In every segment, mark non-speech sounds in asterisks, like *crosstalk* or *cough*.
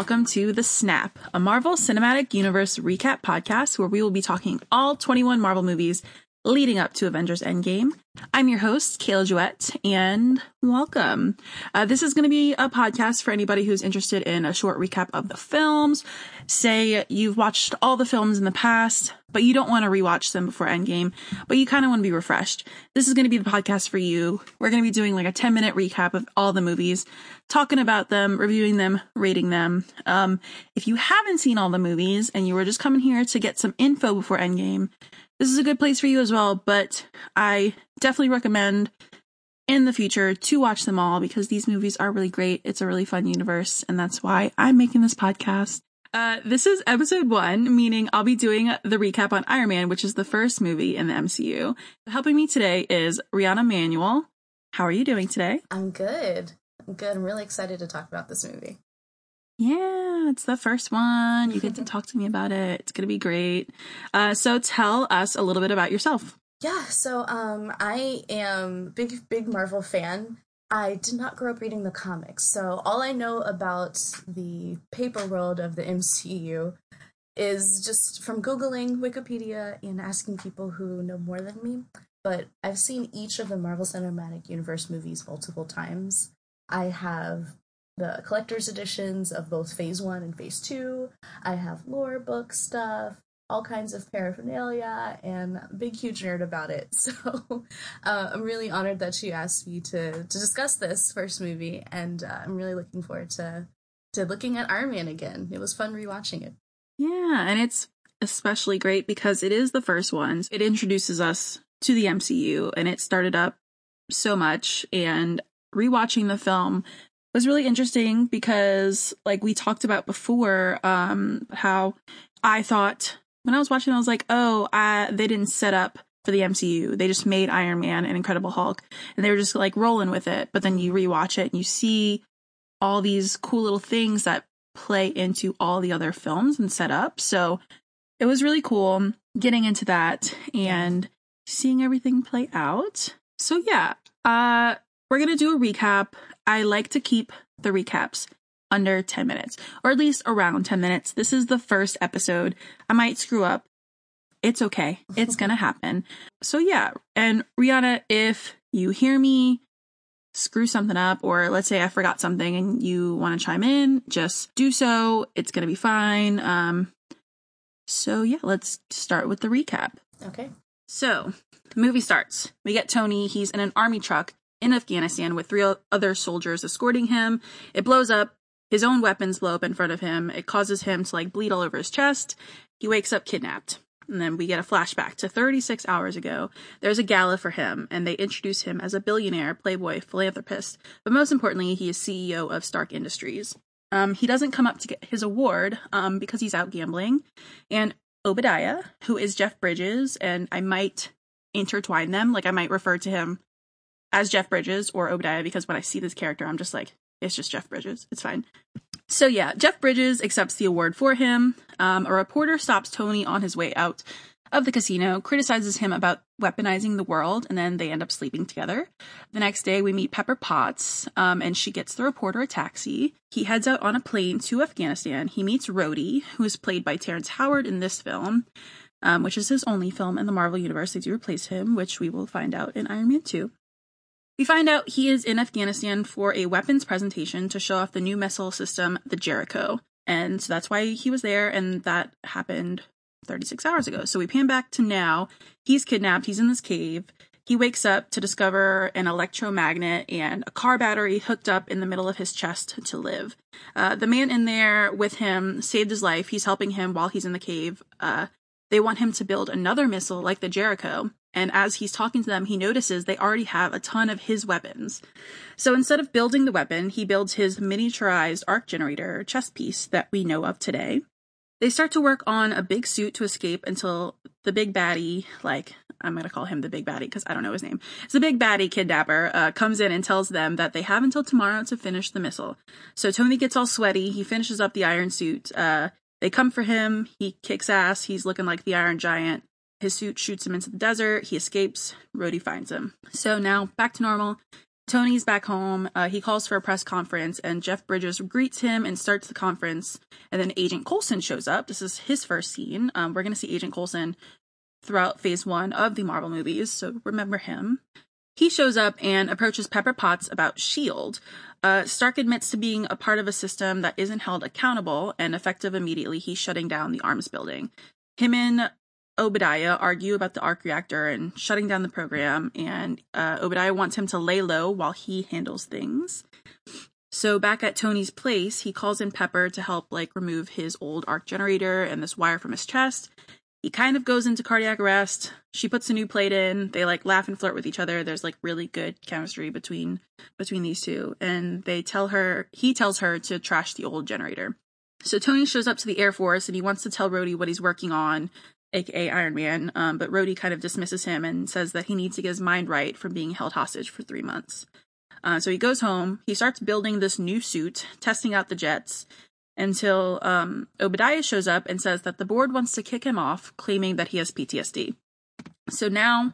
welcome to The Snap, a Marvel Cinematic Universe recap podcast where we will be talking all 21 Marvel movies leading up to Avengers Endgame. I'm your host, Kayla Jouette, and welcome. Uh, this is going to be a podcast for anybody who's interested in a short recap of the films. Say you've watched all the films in the past, but you don't want to rewatch them before Endgame, but you kind of want to be refreshed. This is going to be the podcast for you. We're going to be doing like a 10 minute recap of all the movies, talking about them, reviewing them, rating them. Um, if you haven't seen all the movies and you were just coming here to get some info before Endgame, this is a good place for you as well, but I definitely recommend in the future to watch them all because these movies are really great. It's a really fun universe, and that's why I'm making this podcast. Uh, this is episode one, meaning I'll be doing the recap on Iron Man, which is the first movie in the MCU. Helping me today is Riana Manuel. How are you doing today? I'm good. I'm good. I'm really excited to talk about this movie. Yeah, it's the first one. You get to *laughs* talk to me about it. It's going to be great. Uh, so tell us a little bit about yourself. Yeah, so um, I am big, big Marvel fan. I did not grow up reading the comics, so all I know about the paper world of the MCU is just from Googling Wikipedia and asking people who know more than me. But I've seen each of the Marvel Cinematic Universe movies multiple times. I have the collector's editions of both phase one and phase two. I have lore book stuff, all kinds of paraphernalia, and a big huge nerd about it. *laughs* So uh, I'm really honored that she asked me to to discuss this first movie, and uh, I'm really looking forward to to looking at Iron Man again. It was fun rewatching it. Yeah, and it's especially great because it is the first one. It introduces us to the MCU, and it started up so much. And rewatching the film was really interesting because like we talked about before um how I thought when I was watching I was like, "Oh, they didn't set up for the MCU. They just made Iron Man and Incredible Hulk and they were just like rolling with it." But then you rewatch it and you see all these cool little things that play into all the other films and set up. So it was really cool getting into that and seeing everything play out. So yeah, uh we're to do a recap. I like to keep the recaps under 10 minutes, or at least around 10 minutes. This is the first episode. I might screw up. It's okay. It's going *laughs* to happen. So, yeah. And Riana, if you hear me screw something up, or let's say I forgot something and you want to chime in, just do so. It's going to be fine. Um, so, yeah, let's start with the recap. Okay. So, the movie starts. We get Tony. He's in an army truck in Afghanistan with three other soldiers escorting him. It blows up. His own weapons blow up in front of him. It causes him to like bleed all over his chest. He wakes up kidnapped. And then we get a flashback to 36 hours ago. There's a gala for him, and they introduce him as a billionaire, playboy, philanthropist. But most importantly, he is CEO of Stark Industries. Um, he doesn't come up to get his award um, because he's out gambling. And Obadiah, who is Jeff Bridges, and I might intertwine them, like I might refer to him as Jeff Bridges or Obadiah because when I see this character, I'm just like, it's just Jeff Bridges. It's fine. So yeah, Jeff Bridges accepts the award for him. Um, a reporter stops Tony on his way out of the casino, criticizes him about weaponizing the world, and then they end up sleeping together. The next day, we meet Pepper Potts, um, and she gets the reporter a taxi. He heads out on a plane to Afghanistan. He meets Rhodey, who is played by Terrence Howard in this film, um, which is his only film in the Marvel Universe. They do replace him, which we will find out in Iron Man 2. We find out he is in Afghanistan for a weapons presentation to show off the new missile system, the Jericho. And so that's why he was there, and that happened 36 hours ago. So we pan back to now. He's kidnapped, he's in this cave. He wakes up to discover an electromagnet and a car battery hooked up in the middle of his chest to live. Uh, the man in there with him saved his life. He's helping him while he's in the cave. Uh, they want him to build another missile like the Jericho. And as he's talking to them, he notices they already have a ton of his weapons. So instead of building the weapon, he builds his miniaturized arc generator chess piece that we know of today. They start to work on a big suit to escape until the big baddie, like, I'm going to call him the big baddie because I don't know his name. It's the big baddie kidnapper, uh, comes in and tells them that they have until tomorrow to finish the missile. So Tony gets all sweaty. He finishes up the iron suit. Uh, they come for him. He kicks ass. He's looking like the Iron Giant. His suit shoots him into the desert. He escapes. Rhodey finds him. So now back to normal. Tony's back home. Uh, he calls for a press conference, and Jeff Bridges greets him and starts the conference. And then Agent Coulson shows up. This is his first scene. Um, we're going to see Agent Coulson throughout phase one of the Marvel movies, so remember him. He shows up and approaches Pepper Potts about S.H.I.E.L.D. Uh, Stark admits to being a part of a system that isn't held accountable, and effective immediately, he's shutting down the arms building. Him and Obadiah argue about the arc reactor and shutting down the program, and uh, Obadiah wants him to lay low while he handles things. So back at Tony's place, he calls in Pepper to help like remove his old arc generator and this wire from his chest. He kind of goes into cardiac arrest. She puts a new plate in. They like laugh and flirt with each other. There's like really good chemistry between between these two, and they tell her he tells her to trash the old generator. So Tony shows up to the Air Force and he wants to tell Rhodey what he's working on aka Iron Man, um, but Rhodey kind of dismisses him and says that he needs to get his mind right from being held hostage for three months. Uh, so he goes home, he starts building this new suit, testing out the jets, until um, Obadiah shows up and says that the board wants to kick him off, claiming that he has PTSD. So now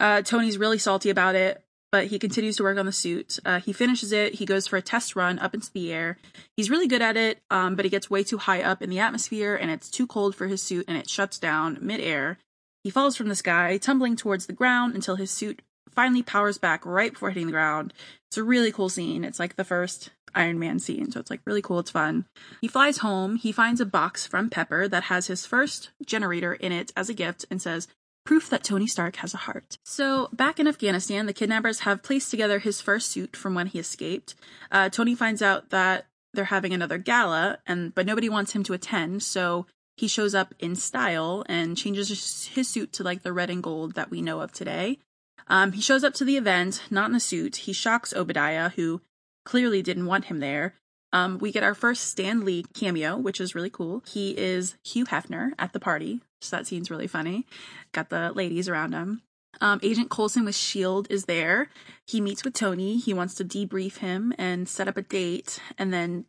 uh, Tony's really salty about it but he continues to work on the suit. Uh, he finishes it. He goes for a test run up into the air. He's really good at it, um, but he gets way too high up in the atmosphere and it's too cold for his suit and it shuts down midair. He falls from the sky, tumbling towards the ground until his suit finally powers back right before hitting the ground. It's a really cool scene. It's like the first Iron Man scene, so it's like really cool. It's fun. He flies home. He finds a box from Pepper that has his first generator in it as a gift and says, proof that Tony Stark has a heart. So, back in Afghanistan, the kidnappers have placed together his first suit from when he escaped. Uh, Tony finds out that they're having another gala, and but nobody wants him to attend, so he shows up in style and changes his suit to like the red and gold that we know of today. Um, he shows up to the event, not in a suit. He shocks Obadiah, who clearly didn't want him there. Um, we get our first Stan Lee cameo, which is really cool. He is Hugh Hefner at the party, so that scene's really funny. Got the ladies around him. Um, Agent Coulson with S.H.I.E.L.D. is there. He meets with Tony. He wants to debrief him and set up a date. And then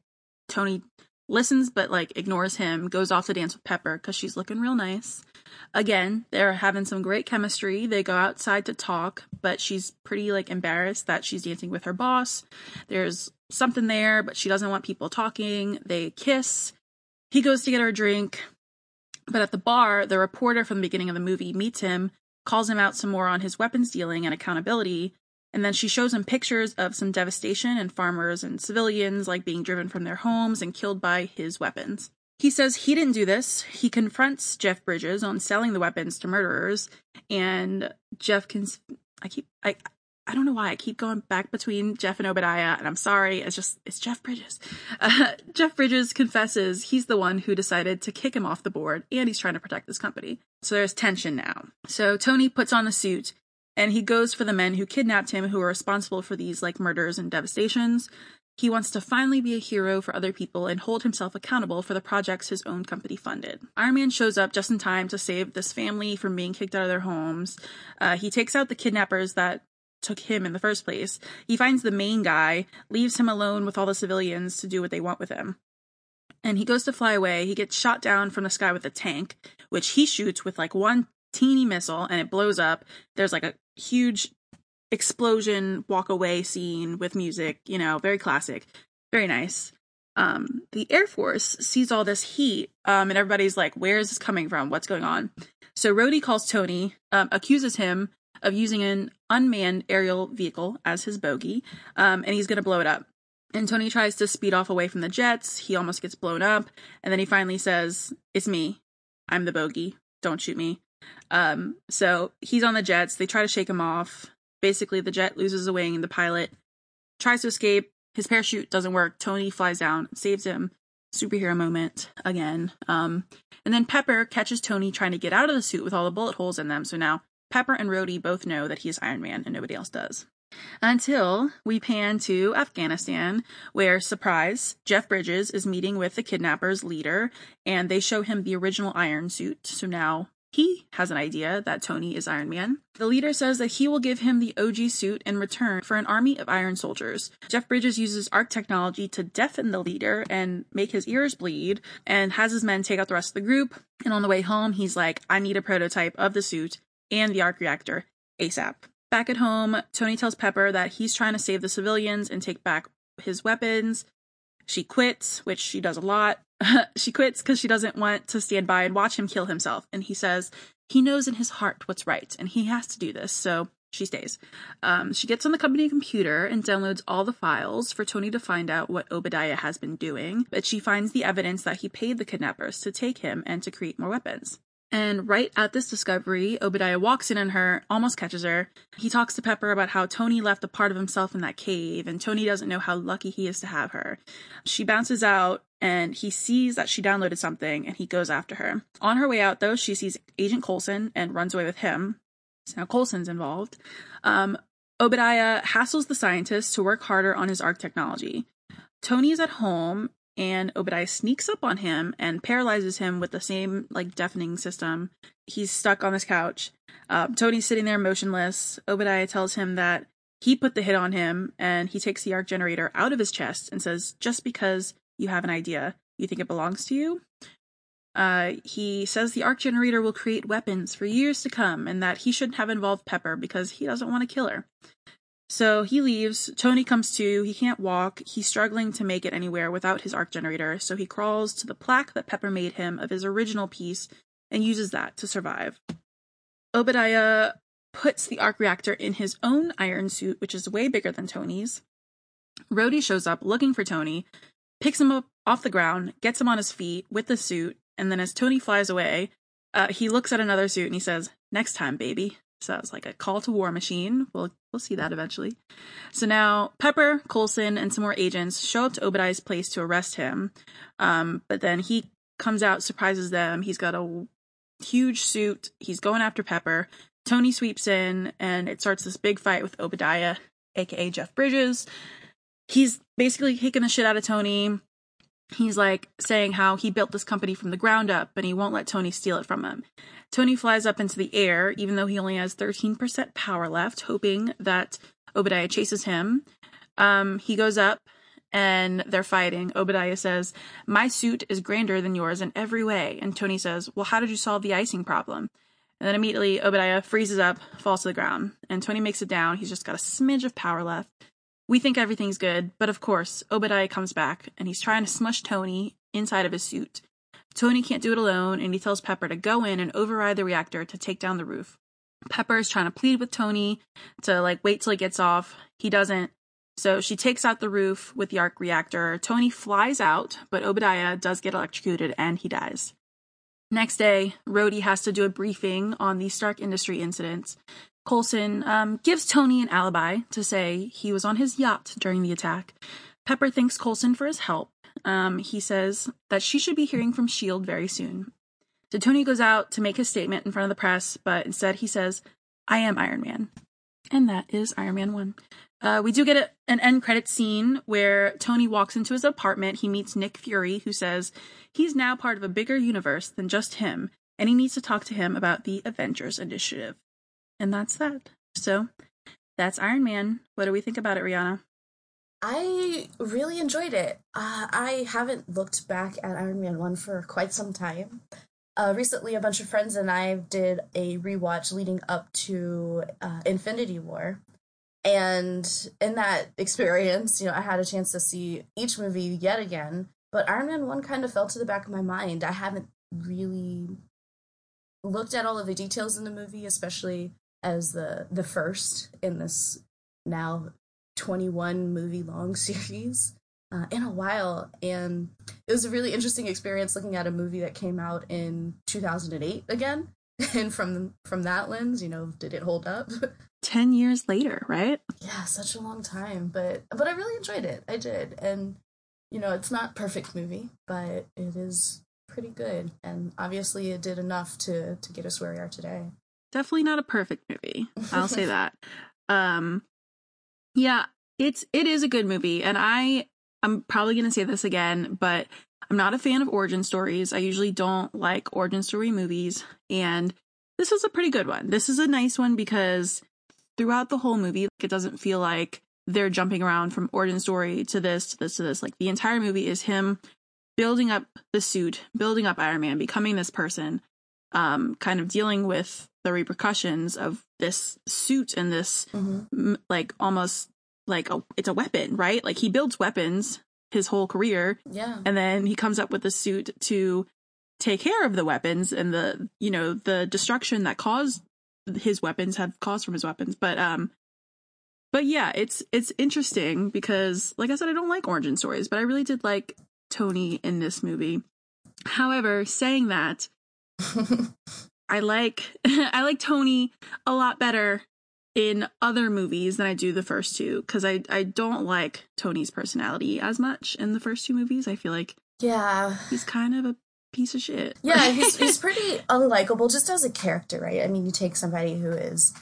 Tony listens but like ignores him, goes off to dance with Pepper because she's looking real nice. Again, they're having some great chemistry. They go outside to talk, but she's pretty like embarrassed that she's dancing with her boss. There's something there, but she doesn't want people talking. They kiss. He goes to get her a drink. But at the bar, the reporter from the beginning of the movie meets him, calls him out some more on his weapons dealing and accountability, and then she shows him pictures of some devastation and farmers and civilians like being driven from their homes and killed by his weapons. He says he didn't do this. He confronts Jeff Bridges on selling the weapons to murderers, and Jeff can. I keep I I don't know why I keep going back between Jeff and Obadiah, and I'm sorry. It's just it's Jeff Bridges. *laughs* Uh, Jeff Bridges confesses he's the one who decided to kick him off the board, and he's trying to protect this company. So there's tension now. So Tony puts on the suit, and he goes for the men who kidnapped him, who are responsible for these like murders and devastations. He wants to finally be a hero for other people and hold himself accountable for the projects his own company funded. Iron Man shows up just in time to save this family from being kicked out of their homes. Uh, he takes out the kidnappers that took him in the first place. He finds the main guy, leaves him alone with all the civilians to do what they want with him. And he goes to fly away. He gets shot down from the sky with a tank, which he shoots with like one teeny missile and it blows up. There's like a huge explosion walk away scene with music, you know, very classic. Very nice. Um, the Air Force sees all this heat, um, and everybody's like, where is this coming from? What's going on? So Rhodey calls Tony, um, accuses him of using an unmanned aerial vehicle as his bogey, um, and he's going to blow it up. And Tony tries to speed off away from the jets. He almost gets blown up, and then he finally says, "It's me. I'm the bogey. Don't shoot me." Um, so he's on the jets. They try to shake him off. Basically, the jet loses a wing. And the pilot tries to escape. His parachute doesn't work. Tony flies down, saves him. Superhero moment again. Um, and then Pepper catches Tony trying to get out of the suit with all the bullet holes in them. So now Pepper and Rhodey both know that he is Iron Man and nobody else does. Until we pan to Afghanistan, where, surprise, Jeff Bridges is meeting with the kidnappers' leader, and they show him the original Iron suit. So now he has an idea that Tony is Iron Man. The leader says that he will give him the OG suit in return for an army of iron soldiers. Jeff Bridges uses arc technology to deafen the leader and make his ears bleed, and has his men take out the rest of the group. And on the way home, he's like, I need a prototype of the suit and the arc reactor ASAP. Back at home, Tony tells Pepper that he's trying to save the civilians and take back his weapons. She quits, which she does a lot. *laughs* she quits because she doesn't want to stand by and watch him kill himself. And he says he knows in his heart what's right and he has to do this. So she stays. Um, she gets on the company computer and downloads all the files for Tony to find out what Obadiah has been doing, but she finds the evidence that he paid the kidnappers to take him and to create more weapons. And right at this discovery, Obadiah walks in on her, almost catches her. He talks to Pepper about how Tony left a part of himself in that cave, and Tony doesn't know how lucky he is to have her. She bounces out, and he sees that she downloaded something, and he goes after her. On her way out, though, she sees Agent Coulson and runs away with him. So now Coulson's involved. Um, Obadiah hassles the scientist to work harder on his ARC technology. Tony is at home and Obadiah sneaks up on him and paralyzes him with the same like deafening system. He's stuck on this couch. Uh, Tony's sitting there motionless. Obadiah tells him that he put the hit on him, and he takes the arc generator out of his chest and says, "Just because you have an idea, you think it belongs to you." Uh, he says the arc generator will create weapons for years to come, and that he shouldn't have involved Pepper because he doesn't want to kill her. So he leaves. Tony comes to. He can't walk. He's struggling to make it anywhere without his arc generator, so he crawls to the plaque that Pepper made him of his original piece and uses that to survive. Obadiah puts the arc reactor in his own iron suit, which is way bigger than Tony's. Rhodey shows up looking for Tony, picks him up off the ground, gets him on his feet with the suit, and then as Tony flies away, uh, he looks at another suit and he says, "Next time, baby." So it's like a call to war machine. We'll we'll see that eventually. So now Pepper, Coulson, and some more agents show up to Obadiah's place to arrest him. Um, but then he comes out, surprises them. He's got a huge suit. He's going after Pepper. Tony sweeps in, and it starts this big fight with Obadiah, aka Jeff Bridges. He's basically kicking the shit out of Tony. He's like saying how he built this company from the ground up and he won't let Tony steal it from him. Tony flies up into the air, even though he only has 13% power left, hoping that Obadiah chases him. Um, he goes up and they're fighting. Obadiah says, My suit is grander than yours in every way. And Tony says, Well, how did you solve the icing problem? And then immediately Obadiah freezes up, falls to the ground, and Tony makes it down. He's just got a smidge of power left. We think everything's good, but of course, Obadiah comes back and he's trying to smush Tony inside of his suit. Tony can't do it alone, and he tells Pepper to go in and override the reactor to take down the roof. Pepper is trying to plead with Tony to like wait till he gets off. He doesn't. So she takes out the roof with the arc reactor. Tony flies out, but Obadiah does get electrocuted and he dies. Next day, Rhodey has to do a briefing on the Stark Industry incident. Coulson um, gives Tony an alibi to say he was on his yacht during the attack. Pepper thanks Coulson for his help um, he says that she should be hearing from S.H.I.E.L.D. very soon. So Tony goes out to make his statement in front of the press, but instead he says, I am Iron Man. And that is Iron Man 1. Uh, we do get a, an end credit scene where Tony walks into his apartment. He meets Nick Fury, who says he's now part of a bigger universe than just him, and he needs to talk to him about the Avengers Initiative. And that's that. So that's Iron Man. What do we think about it, Riana? I really enjoyed it. Uh, I haven't looked back at Iron Man 1 for quite some time. Uh, recently, a bunch of friends and I did a rewatch leading up to uh, Infinity War. And in that *laughs* experience, you know, I had a chance to see each movie yet again. But Iron Man 1 kind of fell to the back of my mind. I haven't really looked at all of the details in the movie, especially as the the first in this now 21 movie long *laughs* series uh, in a while. And it was a really interesting experience looking at a movie that came out in 2008 again. *laughs* And from from that lens, you know, did it hold up? *laughs* 10 years later, right? Yeah, such a long time, but but I really enjoyed it. I did. And you know, it's not perfect movie, but it is pretty good. And obviously it did enough to to get us where we are today. Definitely not a perfect movie. I'll say *laughs* that. Um yeah, it's it is a good movie, and I I'm probably gonna say this again, but I'm not a fan of origin stories. I usually don't like origin story movies, and this is a pretty good one. This is a nice one because throughout the whole movie, like, it doesn't feel like they're jumping around from origin story to this to this to this. Like the entire movie is him building up the suit, building up Iron Man, becoming this person, um, kind of dealing with the repercussions of this suit and this mm-hmm. like almost like a, it's a weapon, right? Like he builds weapons his whole career. Yeah. And then he comes up with a suit to take care of the weapons and the, you know, the destruction that caused his weapons have caused from his weapons. But um but yeah, it's it's interesting because like I said I don't like origin stories, but I really did like Tony in this movie. However, saying that *laughs* I like *laughs* I like Tony a lot better in other movies than I do the first two because I I don't like Tony's personality as much in the first two movies. I feel like yeah, he's kind of a piece of shit. Yeah, *laughs* he's he's pretty unlikable just as a character, right? I mean, you take somebody who is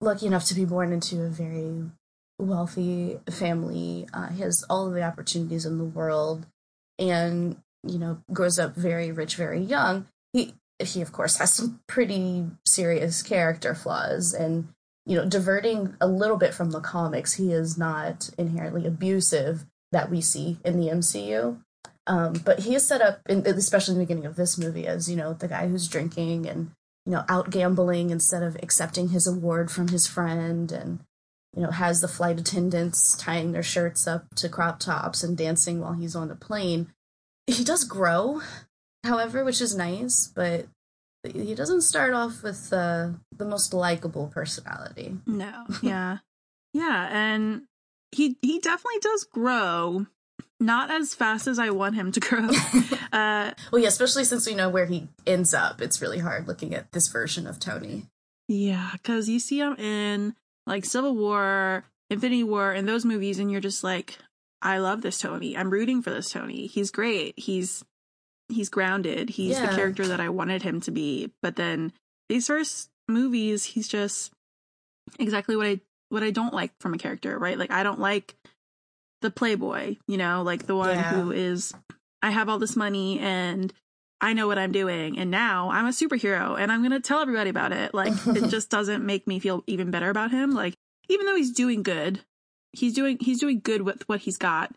lucky enough to be born into a very wealthy family, uh, he has all of the opportunities in the world, and you know grows up very rich, very young. He he of course has some pretty serious character flaws. And you know diverting a little bit from the comics he is not inherently abusive that we see in the mcu um, but he is set up in, especially in the beginning of this movie as you know the guy who's drinking and you know out gambling instead of accepting his award from his friend and you know has the flight attendants tying their shirts up to crop tops and dancing while he's on the plane. He does grow however, which is nice, but he doesn't start off with uh, the most likable personality. No, yeah, yeah, and he he definitely does grow, not as fast as I want him to grow. *laughs* uh, well, yeah, especially since we know where he ends up. It's really hard looking at this version of Tony. Yeah, because you see him in like Civil War, Infinity War, and those movies, and you're just like, I love this Tony. I'm rooting for this Tony. He's great. He's he's grounded. He's yeah. the character that I wanted him to be. But then these first movies, he's just exactly what I what I don't like from a character, right? Like I don't like the playboy, you know, like the one yeah. who is I have all this money and I know what I'm doing and now I'm a superhero and I'm going to tell everybody about it. Like it *laughs* just doesn't make me feel even better about him. Like even though he's doing good, he's doing he's doing good with what he's got.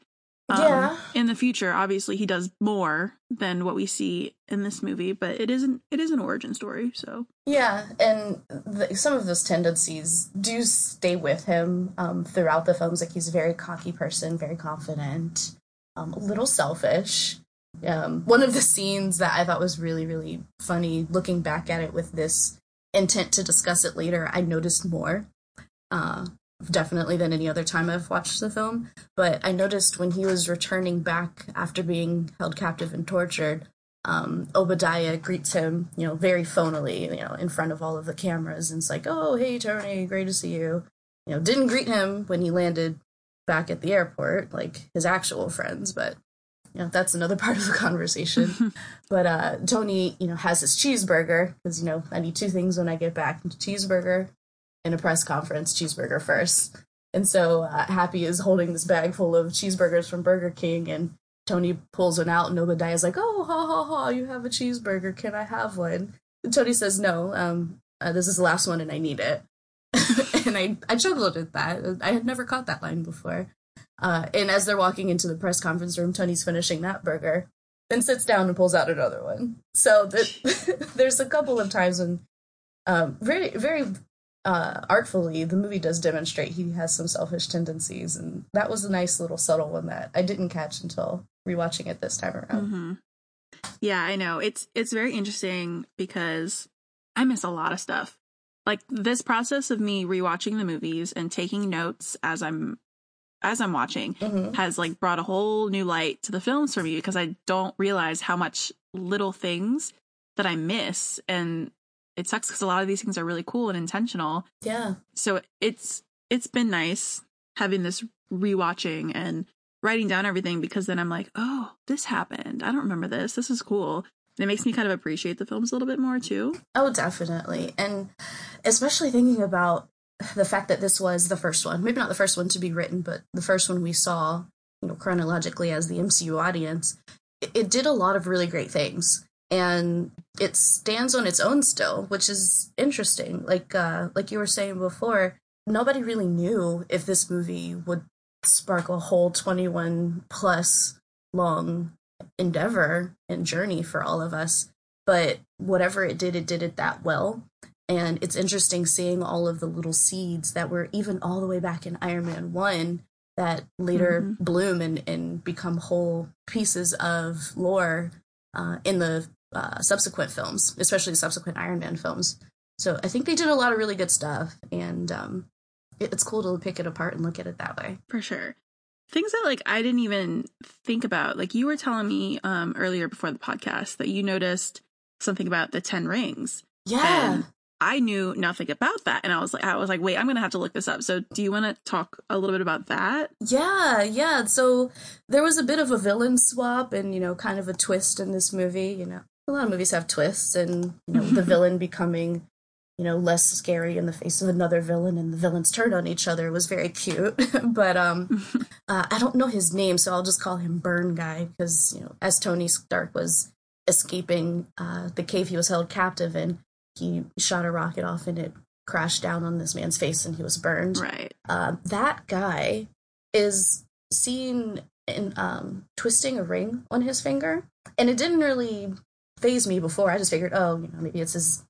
Um, yeah. In the future, obviously, he does more than what we see in this movie, but it isn't. It is an origin story, so yeah. And the, some of those tendencies do stay with him um, throughout the films. Like he's a very cocky person, very confident, um, a little selfish. Um, one of the scenes that I thought was really, really funny, looking back at it with this intent to discuss it later, I noticed more. Uh, definitely than any other time I've watched the film. But I noticed when he was returning back after being held captive and tortured, um, Obadiah greets him, you know, very phonily, you know, in front of all of the cameras, and it's like, "Oh, hey, Tony, great to see you." You know, didn't greet him when he landed back at the airport, like his actual friends, but you know, that's another *laughs* part of the conversation. *laughs* but uh, Tony, you know, has his cheeseburger because you know I need two things when I get back: cheeseburger in a press conference cheeseburger first. And so uh, Happy is holding this bag full of cheeseburgers from Burger King, and Tony pulls one out, and Obadiah's like, "Oh, ha ha ha! You have a cheeseburger. Can I have one?" And Tony says, "No. Um, uh, this is the last one, and I need it." *laughs* and I I chuckled at that. I had never caught that line before. Uh, and as they're walking into the press conference room, Tony's finishing that burger, then sits down and pulls out another one. So the, *laughs* there's a couple of times when um, very very uh, artfully, the movie does demonstrate he has some selfish tendencies, and that was a nice little subtle one that I didn't catch until rewatching it this time around. Mm-hmm. Yeah, I know it's it's very interesting because I miss a lot of stuff. Like this process of me rewatching the movies and taking notes as I'm as I'm watching mm-hmm. has like brought a whole new light to the films for me because I don't realize how much little things that I miss and it sucks because a lot of these things are really cool and intentional. Yeah. So it's it's been nice having this rewatching and writing down everything because then I'm like, oh, this happened. I don't remember this. This is cool. And it makes me kind of appreciate the films a little bit more too. Oh, definitely. And especially thinking about the fact that this was the first one, maybe not the first one to be written, but the first one we saw, you know, chronologically as the MCU audience, it, it did a lot of really great things and it stands on its own still, which is interesting. Like uh, like you were saying before, nobody really knew if this movie would spark a whole twenty one plus long endeavor and journey for all of us. But whatever it did, it did it that well. And it's interesting seeing all of the little seeds that were even all the way back in Iron Man 1 that later Mhm. bloom and, and become whole pieces of lore uh, in the uh, subsequent films, especially the subsequent Iron Man films. So I think they did a lot of really good stuff, and um, it, it's cool to pick it apart and look at it that way. For sure. Things that like I didn't even think about. Like you were telling me um earlier before the podcast that you noticed something about the 10 rings. Yeah. And I knew nothing about that and I was like I was like, "Wait, I'm going to have to look this up." So, do you want to talk a little bit about that? Yeah, yeah. So there was a bit of a villain swap and, you know, kind of a twist in this movie. You know, a lot of movies have twists and, you know, the villain becoming, you know, less scary in the face of another villain and the villains turn on each other was very cute. *laughs* but um *laughs* uh, I don't know his name, so I'll just call him Burn Guy because, you know, as Tony Stark was escaping uh, the cave he was held captive in, he shot a rocket off and it crashed down on this man's face and he was burned right. um, that guy is seen in um, twisting a ring on his finger, and it didn't really faze me before. I just figured, oh, you know, maybe it's his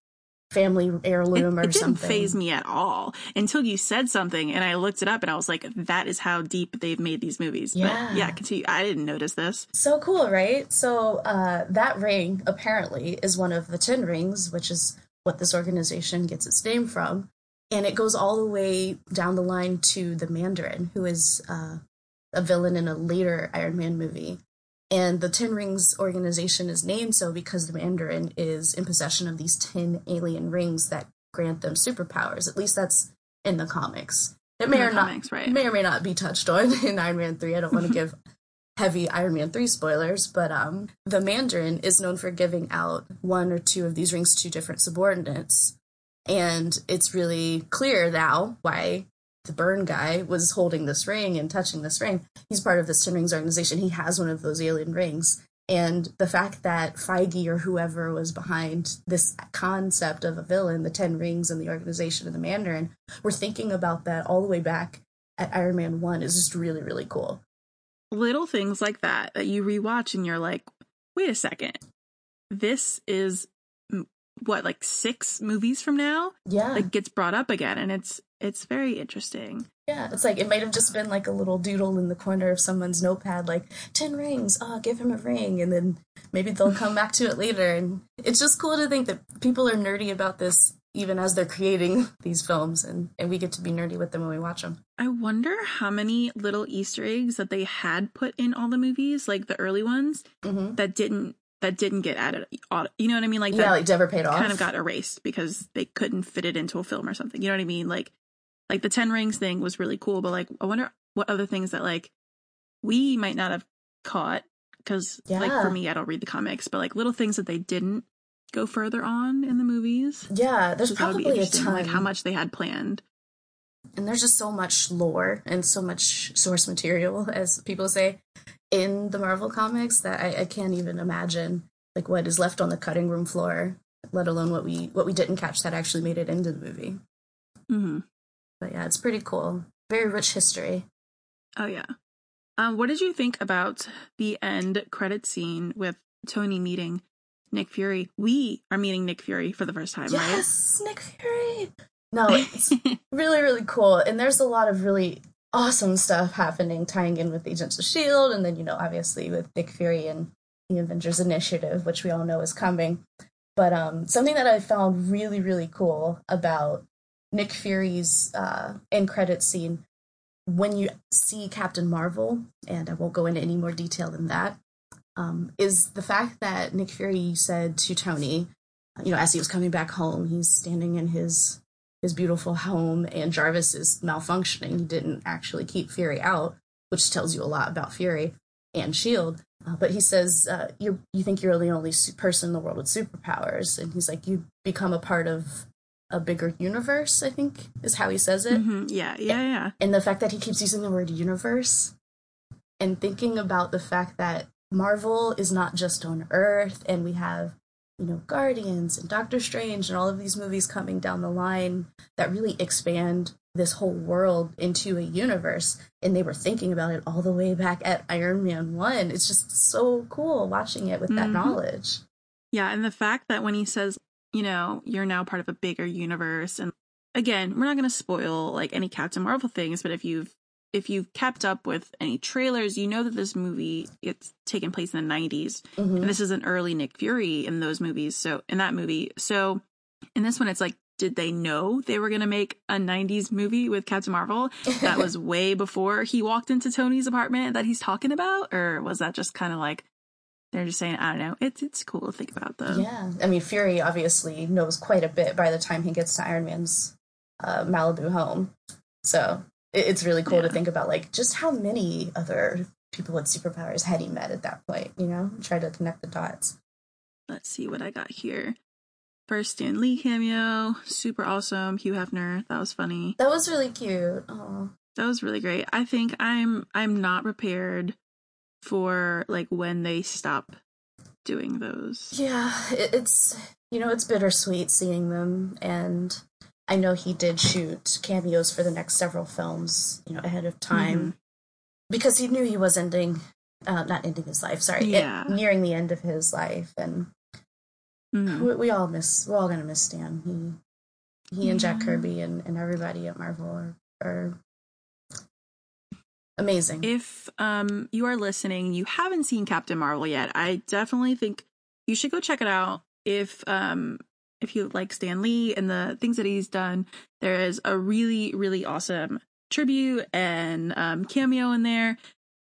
family It, heirloom or it didn't something. faze me at all until you said something and I looked it up and I was like, that is how deep they've made these movies. Yeah. But yeah, continue. I didn't notice this. So cool, right? So uh, that ring apparently is one of the ten rings, which is what this organization gets its name from, and it goes all the way down the line to the Mandarin, who is uh, a villain in a later Iron Man movie. And the Ten Rings organization is named so because the Mandarin is in possession of these ten alien rings that grant them superpowers. At least that's in the comics. It may or not comics, right. may or may not be touched on *laughs* in Iron Man 3. I don't want to *laughs* give heavy Iron Man 3 spoilers, but um the Mandarin is known for giving out one or two of these rings to different subordinates. And it's really clear now why the burn guy was holding this ring and touching this ring. He's part of this Ten Rings organization. He has one of those alien rings. And the fact that Feige or whoever was behind this concept of a villain, the Ten Rings and the organization of the Mandarin, were thinking about that all the way back at Iron Man 1 is just really, really cool. Little things like that that you rewatch and you're like, wait a second. This is what, like six movies from now? Yeah. Like gets brought up again and it's it's very interesting. Yeah, it's like it might have just been like a little doodle in the corner of someone's notepad, like 10 rings, oh, give him a ring. And then maybe they'll come back to it later. And it's just cool to think that people are nerdy about this even as they're creating *laughs* these films, and, and we get to be nerdy with them when we watch them. I wonder how many little Easter eggs that they had put in all the movies, like the early ones, Mm-hmm. that didn't that didn't get added. You know what I mean? Like yeah, that like never paid off. kind of got erased because they couldn't fit it into a film or something. You know what I mean? Like like the Ten Rings thing was really cool, but like I wonder what other things that like we might not have caught because like for me, I don't read the comics, but like little things that they didn't go further on in the movies. yeah, there's So that would be probably a ton. like how much they had planned. and there's just so much lore and so much source material, as people say, in the Marvel comics that I, I can't even imagine like what is left on the cutting room floor, let alone what we what we didn't catch that actually made it into the movie. hmm But yeah, it's pretty cool. Very rich history. Oh yeah. Um, what did you think about the end credit scene with Tony meeting Nick Fury? We are meeting Nick Fury for the first time, right? yes, Nick Fury. No, it's *laughs* really really cool, and there's a lot of really awesome stuff happening, tying in with Agents of Shield, and then you know obviously with Nick Fury and the Avengers Initiative, which we all know is coming. But um, something that I found really really cool about Nick Fury's uh, end credit scene when you see Captain Marvel, and I won't go into any more detail than that, um, is the fact that Nick Fury said to Tony, you know, as he was coming back home, he's standing in his his beautiful home, and Jarvis is malfunctioning. He didn't actually keep Fury out, which tells you a lot about Fury and Shield. Uh, but he says, uh, "You you think you're the only person in the world with superpowers?" And he's like, "You become a part of a bigger universe." I think is how he says it hmm Yeah, yeah, yeah. and the fact that he keeps using the word universe and thinking about the fact that Marvel is not just on Earth and we have you know Guardians and Doctor Strange and all of these movies coming down the line that really expand this whole world into a universe and they were thinking about it all the way back at Iron Man 1 it's just so cool watching it with that Mhm. knowledge Yeah, and the fact that when he says you know, you're now part of a bigger universe. And again, we're not going to spoil like any Captain Marvel things, but if you've if you've kept up with any trailers, you know that this movie it's taken place in the 90s. Mhm. And this is an early Nick Fury in those movies. So in that movie, so in this one, it's like, did they know they were going to make a 90s movie with Captain Marvel? That *laughs* was way before he walked into Tony's apartment that he's talking about, or was that just kind of like they're just saying, I don't know, it's it's cool to think about though. Yeah, I mean, Fury obviously knows quite a bit by the time he gets to Iron Man's uh, Malibu home. So it, it's really cool to think about, like, just how many other people with superpowers had he met at that point, you know? Try to connect the dots. Let's see what I got here. First Stan Lee cameo, super awesome. Hugh Hefner, that was funny. That was really cute. Oh, That was really great. I think I'm I'm not prepared for like when they stop doing those. yeah, it's, you know, it's bittersweet seeing them. And I know he did shoot cameos for the next several films, you know, ahead of time. because he knew he was ending uh, not ending his life sorry it- nearing the end of his life and Mhm. we, we all miss we're all gonna miss stan he he and jack kirby and, and everybody at marvel are, are amazing If um you are listening, you haven't seen Captain Marvel yet, I definitely think you should go check it out. If um if you like Stan Lee and the things that he's done, there is a really really awesome tribute and um cameo in there.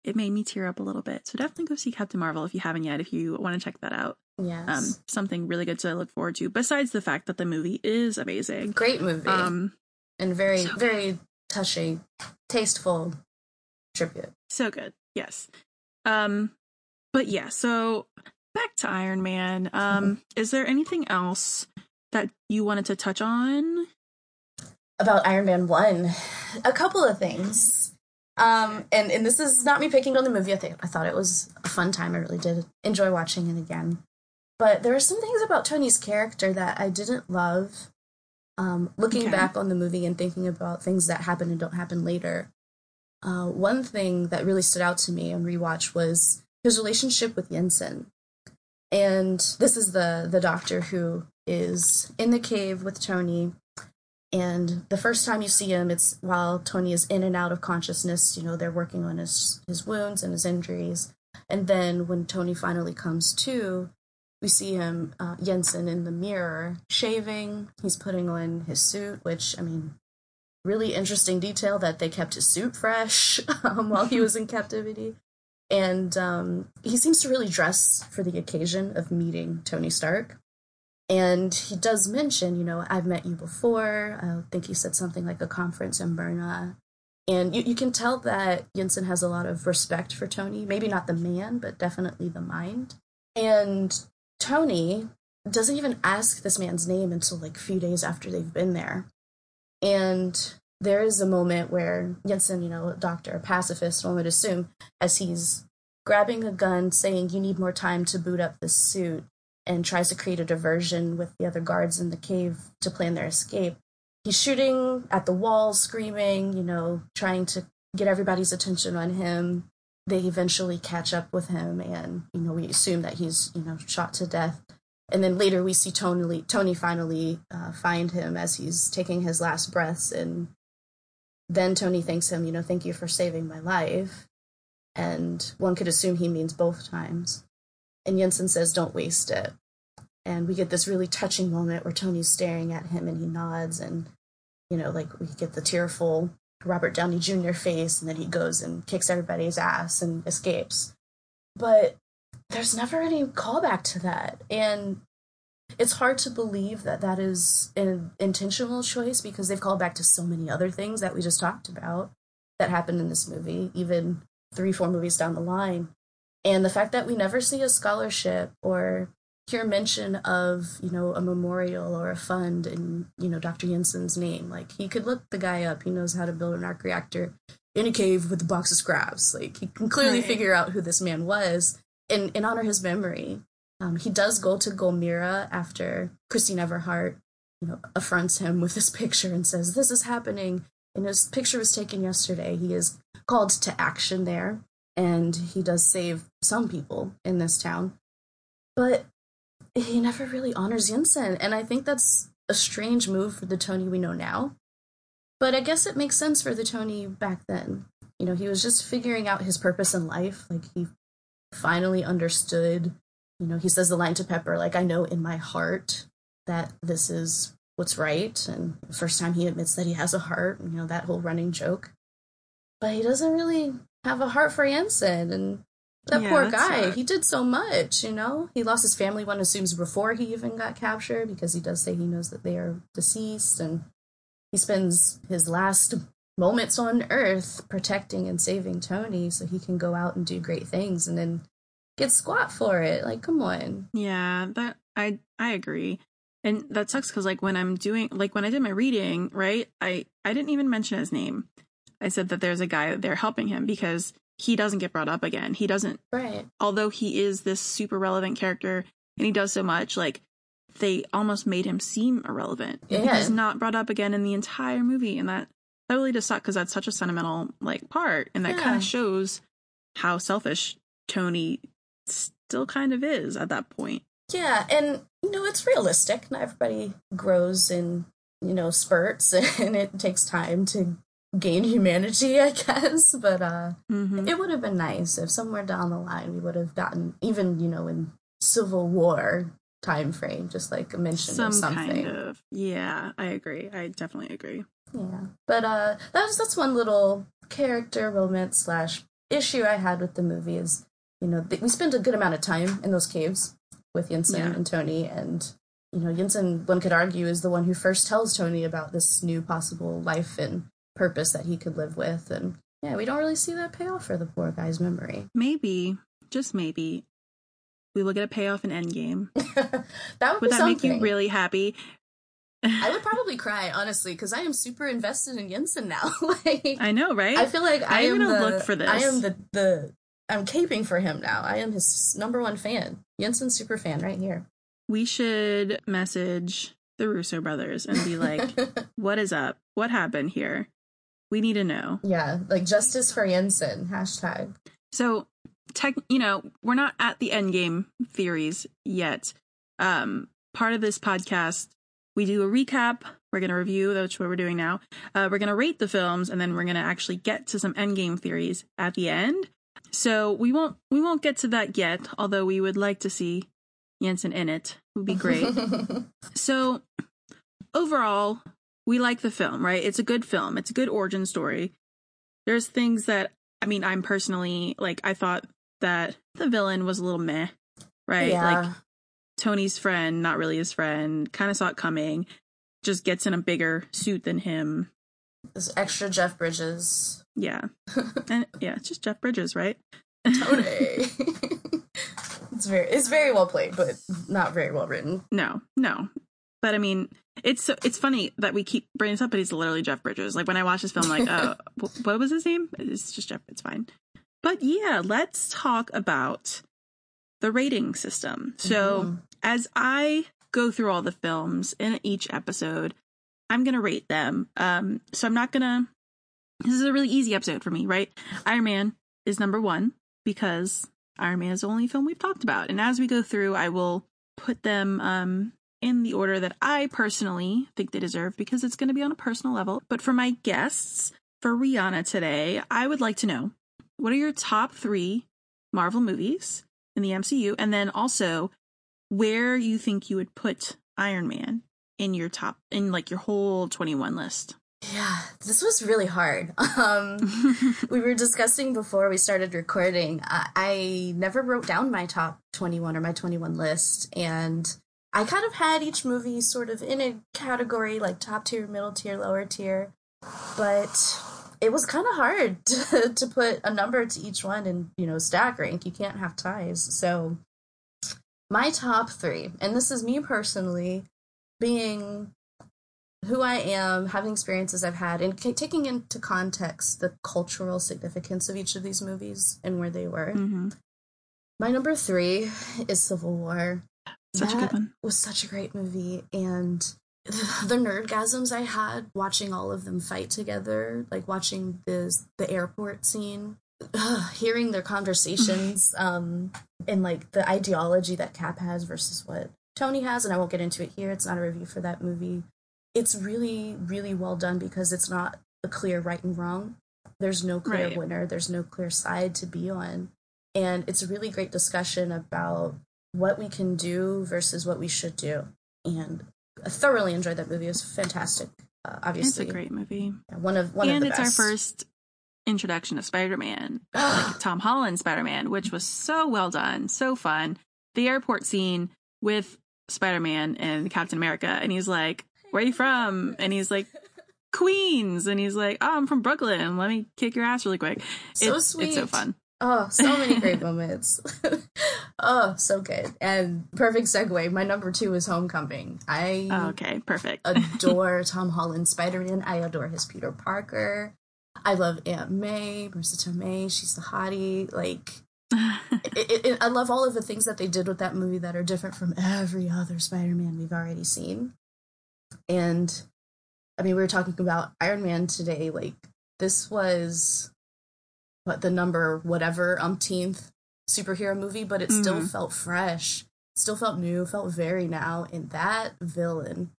It made me tear up a little bit. So definitely go see Captain Marvel if you haven't yet if you want to check that out. yes Um something really good to look forward to besides the fact that the movie is amazing. great movie Um and very so- very touching tasteful tribute So good. Yes. Um but yeah, so back to Iron Man. Um is there anything else that you wanted to touch on? about Iron Man 1. A couple of things. Um, and, and this is not me picking on the movie. I think I thought it was a fun time. I really did enjoy watching it again. But there are some things about Tony's character that I didn't love. Um, looking Okay. back on the movie and thinking about things that happen and don't happen later. Uh, one thing that really stood out to me on rewatch was his relationship with Yinsen. And this is the the doctor who is in the cave with Tony. And the first time you see him it's while tony is in and out of consciousness you know they're working on his his wounds and his injuries. And then when tony finally comes to we see him uh, yinsen in the mirror shaving. He's putting on his suit which i mean really interesting detail that they kept his suit fresh *laughs* um, while he was in captivity and um, he seems to really dress for the occasion of meeting tony stark and he does mention, you know, I've met you before. I think he said something like a conference in Berna. And you, you can tell that Yinsen has a lot of respect for Tony. Maybe not the man, but definitely the mind. And Tony doesn't even ask this man's name until like a few days after they've been there. And there is a moment where Yinsen, you know, doctor, pacifist, one would assume, as he's grabbing a gun, saying, You need more time to boot up this suit and tries to create a diversion with the other guards in the cave to plan their escape. He's shooting at the wall, screaming, you know, trying to get everybody's attention on him. They eventually catch up with him, and you know, we assume that he's you know shot to death. And then later we see Tony Tony finally uh, find him as he's taking his last breaths, and then Tony thanks him, you know, thank you for saving my life. And one could assume he means both times. And Yinsen says, don't waste it. And we get this really touching moment where Tony's staring at him and he nods, and, you know, like we get the tearful Robert Downey Jr. face, and then he goes and kicks everybody's ass and escapes. But there's never any callback to that. And it's hard to believe that that is an intentional choice because they've called back to so many other things that we just talked about that happened in this movie, even three, four movies down the line. And the fact that we never see a scholarship or hear mention of, you know, a memorial or a fund in, you know, Dr. Yinsen's name. Like he could look the guy up. He knows how to build an arc reactor in a cave with a box of scraps. Like he can clearly Right. figure out who this man was and, and honor his memory. Um, he does go to Gulmira after Christine Everhart, you know, affronts him with this picture and says, "This is happening." And his picture was taken yesterday. He is called to action there, and he does save some people in this town. But he never really honors Yinsen. And I think that's a strange move for the Tony we know now. But I guess it makes sense for the Tony back then. You know, he was just figuring out his purpose in life. Like he finally understood, you know, he says the line to Pepper, like, I know in my heart that this is what's right. And the first time he admits that he has a heart, you know, that whole running joke. But he doesn't really have a heart for Yinsen. And that Yeah, poor guy, he did so much, you know? He lost his family, one assumes before he even got captured, because he does say he knows that they are deceased. And he spends his last moments on Earth protecting and saving Tony so he can go out and do great things and then get squat for it. Like, come on. Yeah, that I I agree. And that sucks because like when I'm doing like when I did my reading, right? I I didn't even mention his name. I said that there's a guy there helping him because he doesn't get brought up again. He doesn't Right. although he is this super relevant character and he does so much, like they almost made him seem irrelevant. Yeah. He's not brought up again in the entire movie, and that that really does suck because that's such a sentimental like part, and that kind of shows how selfish Tony still kind of is at that point. Yeah, and you know, it's realistic. Not everybody grows in, you know, spurts *laughs* and it takes time to gain humanity, I guess. *laughs* But uh hmm it would have been nice if somewhere down the line we would have gotten even, you know, in Civil War time frame, just like a mention Some of something. kind of yeah, I agree. I definitely agree. Yeah. But uh that's that's one little character moment slash issue I had with the movie is, you know, th- we spend a good amount of time in those caves with Yinsen Yeah. and Tony and you know, Yinsen, one could argue, is the one who first tells Tony about this new possible life and purpose that he could live with. And yeah, we don't really see that payoff for the poor guy's memory. Maybe, just maybe, we will get a payoff in Endgame. *laughs* that would, Would that make you really happy? I would probably cry, honestly, because I am super invested in Yinsen now. *laughs* like, I know, right? I feel like I I'm am gonna the, look for this. I am the the I'm caping for him now. I am his number one fan. Yinsen super fan right here. we should message the Russo brothers and be like, *laughs* "What is up? What happened here? We need to know." yeah, like justice for Yinsen hashtag. So, tech, you know, we're not at the end game theories yet. Um, part of this podcast, we do a recap. We're going to review, that's what we're doing now. Uh, we're going to rate the films, and then we're going to actually get to some end game theories at the end. So we won't we won't get to that yet. Although we would like to see Yinsen in it, would be great. *laughs* So, overall, we like the film, right? It's a good film. It's a good origin story. There's things that, I mean, I'm personally, like, I thought that the villain was a little meh, right? Yeah. Like, Tony's friend, not really his friend, kind of saw it coming, just gets in a bigger suit than him. This extra Jeff Bridges. Yeah. *laughs* and yeah, it's just Jeff Bridges, right? Tony. *laughs* it's very it's very well played, but not very well written. No, no. But I mean, it's so it's funny that we keep bringing this up, but he's literally Jeff Bridges. Like when I watch this film, I'm like, *laughs* oh, what was his name? It's just Jeff. It's fine. But yeah, let's talk about the rating system. So Mhm. as I go through all the films in each episode, I'm gonna rate them. Um, so I'm not gonna. This is a really easy episode for me, right? Iron Man is number one because Iron Man is the only film we've talked about, and as we go through, I will put them um in the order that I personally think they deserve because it's going to be on a personal level. But for my guests, for Riana today, I would like to know what are your top three Marvel movies in the MCU, and then also where you think you would put Iron Man in your top in like your whole 21 list. Yeah, this was really hard. *laughs* Um *laughs* we were discussing before we started recording. I, I never wrote down my top 21 or my 21 list. And I kind of had each movie sort of in a category like top tier, middle tier, lower tier. But it was kind of hard *laughs* to, to put a number to each one and, you know, stack rank. You can't have ties. So my top three, and this is me personally being who I am, having experiences I've had, and c- taking into context the cultural significance of each of these movies and where they were. hmm My number three is Civil War. Such a good That one. was such a great movie, and *sighs* the nerdgasms I had watching all of them fight together, like watching the the airport scene, *sighs* hearing their conversations, *sighs* um, and like the ideology that Cap has versus what Tony has, and I won't get into it here. It's not a review for that movie. It's really, really well done because it's not a clear right and wrong. There's no clear Right. winner. There's no clear side to be on, and it's a really great discussion about what we can do versus what we should do. And thoroughly enjoyed that movie. It was fantastic. Uh, It's obviously, a great movie. one of one and of the it's best. our first introduction of Spider-Man, *gasps* like Tom Holland Spider-Man, which was so well done, so fun. The airport scene with Spider-Man and Captain America, and he's like, "Where are you from?" And he's like, "Queens," and he's like, "Oh, I'm from Brooklyn. Let me kick your ass really quick." So it's, It's so fun. Oh, so many great moments. *laughs* oh, so good. And perfect segue. My number two is Homecoming. I Oh, okay, perfect. adore *laughs* Tom Holland Spider Man. I adore his Peter Parker. I love Aunt May, Marisa Tomei. She's the hottie. Like, it, *laughs* it, it- I love all of the things that they did with that movie that are different from every other Spider Man we've already seen. And I mean, we were talking about Iron Man today. Like, this was what the number whatever umpteenth superhero movie, but it still Mhm. felt fresh, still felt new, felt very now. And that villain,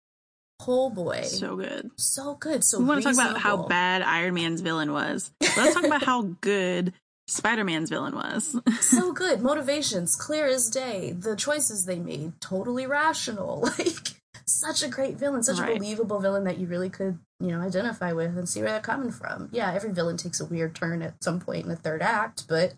oh boy, so, good, so good. good. So we want to talk about how bad Iron Man's villain was. Let's talk about how good Spider-Man's villain was. so *laughs* good. Motivations clear as day. The choices they made totally rational. *laughs* Like such a great villain, such Right. a believable villain that you really could, you know, identify with and see where they're coming from. Yeah, every villain takes a weird turn at some point in the third act, but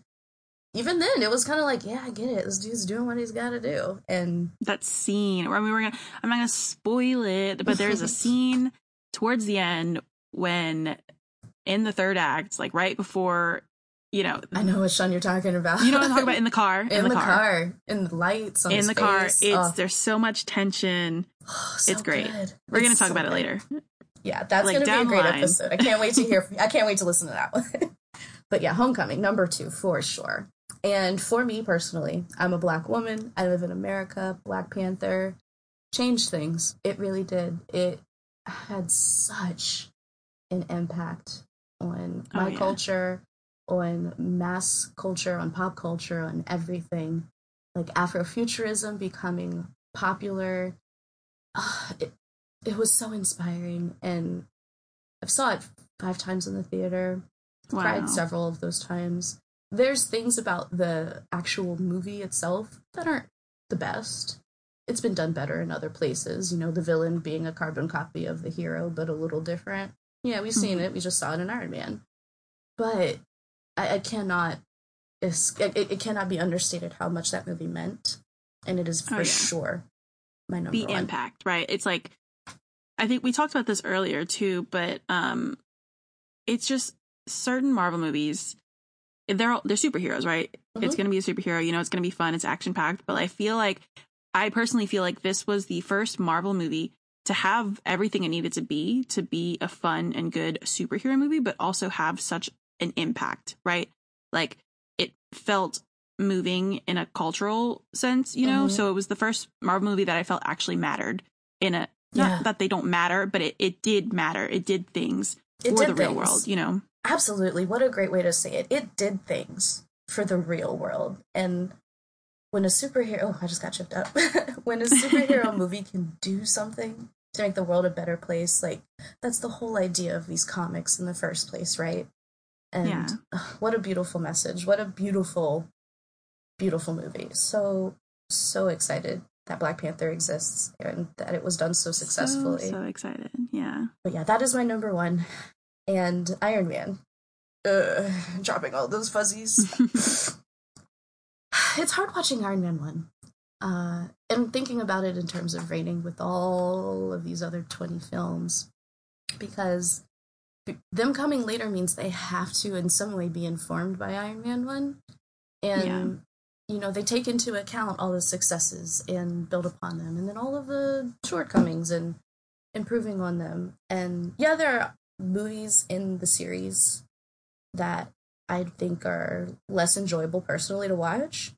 even then it was kind of like, yeah, I get it. This dude's doing what he's got to do. And that scene where we were gonna I'm not gonna spoil it, but there's a *laughs* scene towards the end when in the third act, like right before, you know, I know what Sean you're talking about. you know what I'm talking about in the car, *laughs* in, the, car. in the lights on in the car. It's Oh, there's so much tension. *sighs* so it's great. good. We're gonna talk so about it later. Yeah, that's Like, gonna be a great line. episode. I can't wait to hear. *laughs* I can't wait to listen to that one. *laughs* but yeah, Homecoming number two for sure. And for me personally, I'm a black woman. I live in America. Black Panther changed things. It really did. It had such an impact on Oh, my yeah. culture, on mass culture, on pop culture, on everything. Like Afrofuturism becoming popular. Ah, it, it was so inspiring and I've saw it five times in the theater. Wow. Cried several of those times. There's things about the actual movie itself that aren't the best. It's been done better in other places, you know, the villain being a carbon copy of the hero, but a little different. Yeah, we've seen Mhm. it. We just saw it in Iron Man. But I, I cannot it, it cannot be understated how much that movie meant. And it is for Oh, yeah. sure my number the one. impact, right? It's like I think we talked about this earlier too, but um it's just certain Marvel movies they're all, they're superheroes, right? It's Mhm. going to be a superhero, you know, it's going to be fun, it's action packed, but I feel like I personally feel like this was the first Marvel movie to have everything it needed to be to be a fun and good superhero movie, but also have such an impact, right? Like it felt moving in a cultural sense, you know? Mhm. So it was the first Marvel movie that I felt actually mattered in a not Yeah. that they don't matter, but it, it did matter. It did things for did the real world, you know? Absolutely. What a great way to say it. It did things for the real world. And when a superhero, oh, I just got chipped up. *laughs* when a superhero *laughs* movie can do something to make the world a better place, like that's the whole idea of these comics in the first place, right? And Yeah. what a beautiful message. What a beautiful, beautiful movie. So, so excited that Black Panther exists and that it was done so successfully. So, so excited. Yeah. But yeah, that is my number one. And Iron Man. Uh, dropping all those fuzzies. *laughs* it's hard watching Iron Man 1. Uh, and thinking about it in terms of rating with all of these other 20 films. Because them coming later means they have to, in some way, be informed by Iron Man 1. And, you know, they take into account all the successes and build upon them. And then all of the shortcomings and improving on them. And yeah, there are movies in the series that I think are less enjoyable personally to watch.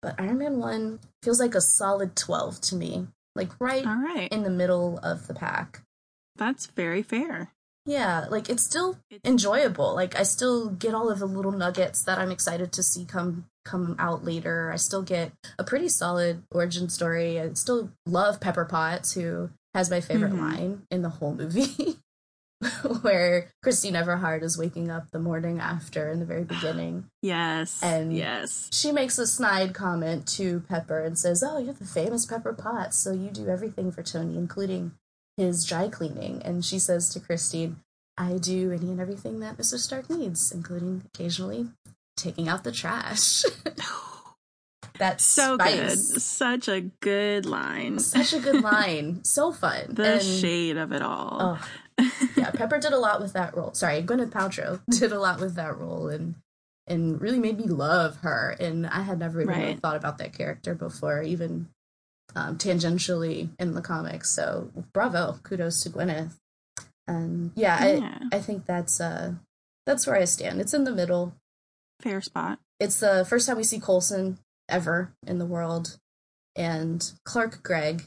But Iron Man 1 feels like a solid 12 to me. Like right All right. in the middle of the pack. That's very fair. Yeah, like it's still enjoyable. Like I still get all of the little nuggets that I'm excited to see come come out later. I still get a pretty solid origin story. I still love Pepper Potts, who has my favorite Mhm. line in the whole movie, *laughs* where Christine Everhart is waking up the morning after in the very beginning. Yes. And- yes. She makes a snide comment to Pepper and says, "Oh, you're the famous Pepper Potts, so you do everything for Tony, including his dry cleaning." And she says to Christine, "I do any and everything that Mr. Stark needs, including occasionally taking out the trash." *gasps* That's So good. Such a good line. Such a good *laughs* line. So fun. The And- shade of it all. Oh, yeah, Pepper did a lot with that role. Sorry, Gwyneth Paltrow *laughs* did a lot with that role and and really made me love her. And I had never even really thought about that character before, even um, tangentially in the comics. So bravo, kudos to Gwyneth. And yeah, Yeah. I I think that's uh that's where I stand. It's in the middle. Fair spot. It's the first time we see Coulson ever in the world, and Clark Gregg.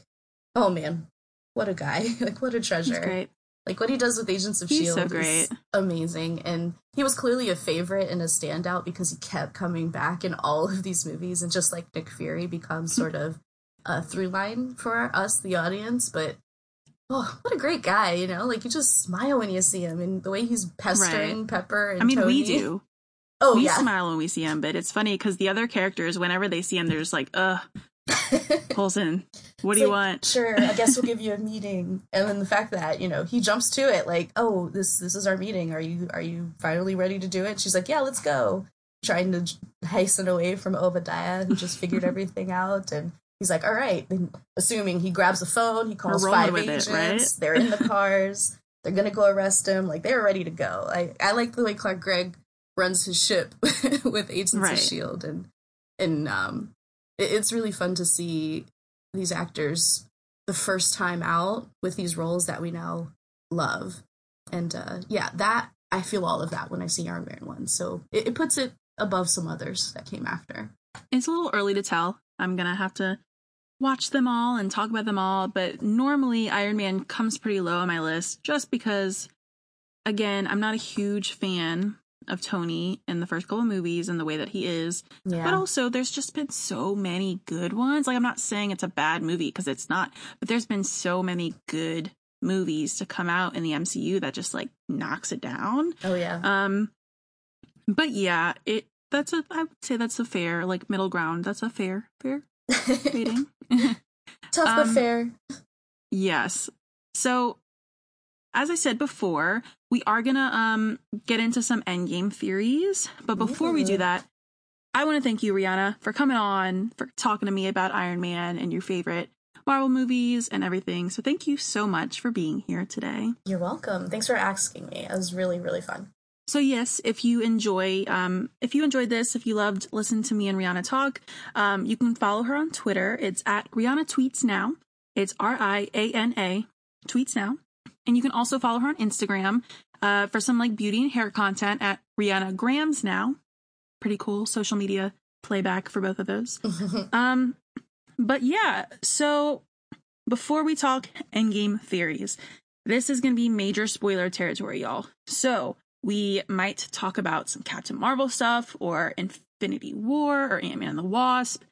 Oh man, what a guy! *laughs* like what a treasure. Great. Like what he does with Agents of He's Shield so is amazing, and he was clearly a favorite and a standout because he kept coming back in all of these movies, and just like Nick Fury becomes *laughs* sort of a through line for us, the audience. But oh, what a great guy! You know, like you just smile when you see him, and the way he's pestering Pepper. And I mean, we do. *laughs* Oh we yeah, smile when we see him, but it's funny because the other characters, whenever they see him, they're just like, "Ugh, *laughs* Coulson, what do It's you like, want?" Sure, I guess we'll *laughs* give you a meeting. And then the fact that, you know, he jumps to it like, "Oh, this this is our meeting. Are you are you finally ready to do it?" She's like, "Yeah, let's go." Trying to hasten away from Obadiah who just figured everything out and he's like, "All right." Then assuming he grabs a phone, he calls five with it, agents. right? They're in the cars. *laughs* They're to go arrest him. Like they're ready to go. I I like the way Clark Gregg runs his ship *laughs* with Agents Right. of Shield and and um it, it's really fun to see these actors the first time out with these roles that we now love. And uh, yeah, that I feel all of that when I see Iron Man one. So it, it puts it above some others that came after. It's a little early to tell. I'm gonna have to watch them all and talk about them all, but normally Iron Man comes pretty low on my list just because again, I'm not a huge fan of Tony in the first couple of movies and the way that he is. Yeah, But also there's just been so many good ones. Like I'm not saying it's a bad movie because it's not, but there's been so many good movies to come out in the MCU that just like knocks it down. oh yeah, Um, but yeah, it that's a I would say that's a fair like middle ground. That's a fair fair rating. *laughs* tough but um, fair. yes. So as I said before, we are gonna um get into some endgame theories. But before we do that, I want to thank you, Riana, for coming on, for talking to me about Iron Man and your favorite Marvel movies and everything. So thank you so much for being here today. You're welcome. Thanks for asking me. It was really really fun. So yes, if you enjoy, um, if you enjoyed this, if you loved listening to me and Riana talk, um, you can follow her on Twitter. It's at Riana Tweets Now. It's R I A N A Tweets Now, and you can also follow her on Instagram uh, for some like beauty and hair content at Riana Grams Now. Pretty cool social media playback for both of those. *laughs* Um, but yeah, so before we talk endgame theories, this is going to be major spoiler territory, y'all. So we might talk about some Captain Marvel stuff or Infinity War or Ant Man and the Wasp.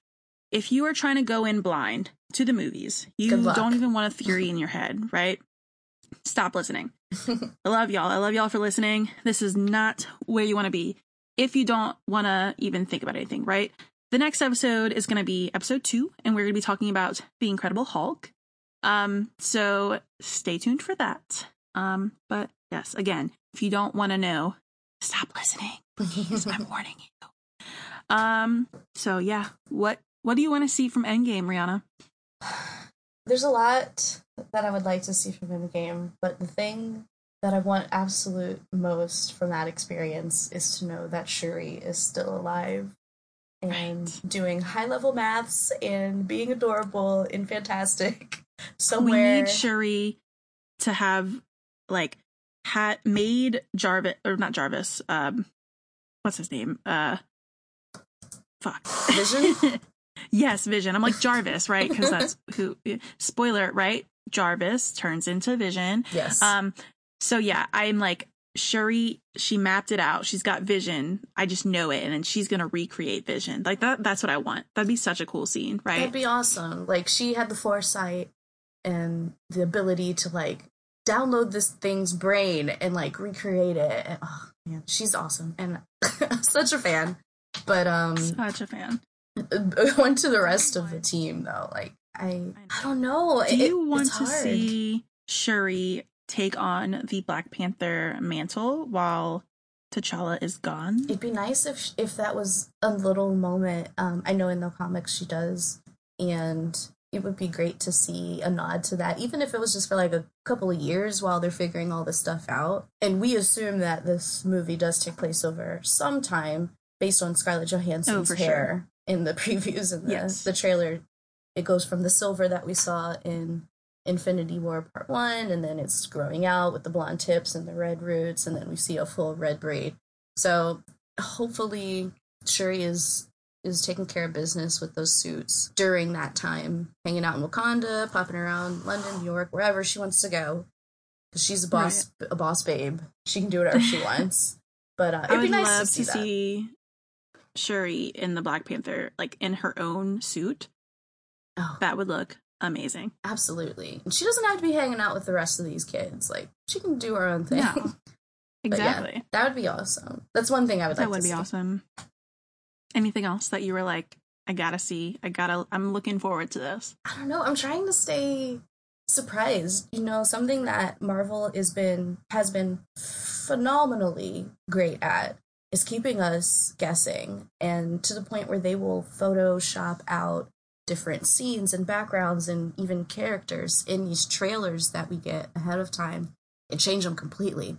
If you are trying to go in blind to the movies, you don't even want a theory in your head, right? Stop listening. *laughs* I love y'all. I love y'all for listening. This is not where you want to be if you don't want to even think about anything, right? The next episode is going to be episode two, and we're going to be talking about the Incredible Hulk. Um, so stay tuned for that. Um, but yes, again, if you don't want to know, stop listening. Please, I'm *laughs* warning you. Um, so yeah, what what do you want to see from Endgame, Riana? There's a lot that I would like to see from Endgame, but the thing that I want absolute most from that experience is to know that Shuri is still alive and Right. doing high level maths and being adorable and fantastic So *laughs* We need Shuri to have like had made Jarvis or not Jarvis. Um, what's his name? Uh, fuck. Vision? *laughs* yes, Vision. I'm like Jarvis, right? Because that's who. Spoiler, right? Jarvis turns into Vision. yes. Um, So yeah, I'm like Shuri. She mapped it out. She's got vision. I just know it, and then she's gonna recreate vision. Like that. That's what I want. That'd be such a cool scene, right? That'd be awesome. Like she had the foresight and the ability to like download this thing's brain and like recreate it. And, oh man, she's awesome and *laughs* such a fan. But um, such a fan. *laughs* Went to the rest of the team though. Like I, I don't know. Do you want to see Shuri take on the Black Panther mantle while T'Challa is gone? It'd be nice if if that was a little moment. Um, I know in the comics she does, and it would be great to see a nod to that, even if it was just for like a couple of years while they're figuring all this stuff out. And we assume that this movie does take place over some time based on Scarlett Johansson's oh, hair sure. in the *laughs* previews and the, yes. the trailer. It goes from the silver that we saw in Infinity War Part 1, and then it's growing out with the blonde tips and the red roots, and then we see a full red braid. So hopefully Shuri is is taking care of business with those suits during that time, hanging out in Wakanda, popping around London, New York, wherever she wants to go. Because she's a boss, right. a boss babe. She can do whatever she *laughs* wants. But uh, it'd be nice to see, to see Shuri in the Black Panther, like in her own suit. Oh. That would look amazing. Absolutely. And she doesn't have to be hanging out with the rest of these kids. Like she can do her own thing. *laughs* No. Exactly. Yeah, that would be awesome. That's one thing I would like that would be see. awesome. Anything else that you were like, I gotta see, I gotta, I'm looking forward to this? I don't know. I'm trying to stay surprised. You know, something that Marvel has been has been phenomenally great at is keeping us guessing, and to the point where they will Photoshop out different scenes and backgrounds and even characters in these trailers that we get ahead of time and change them completely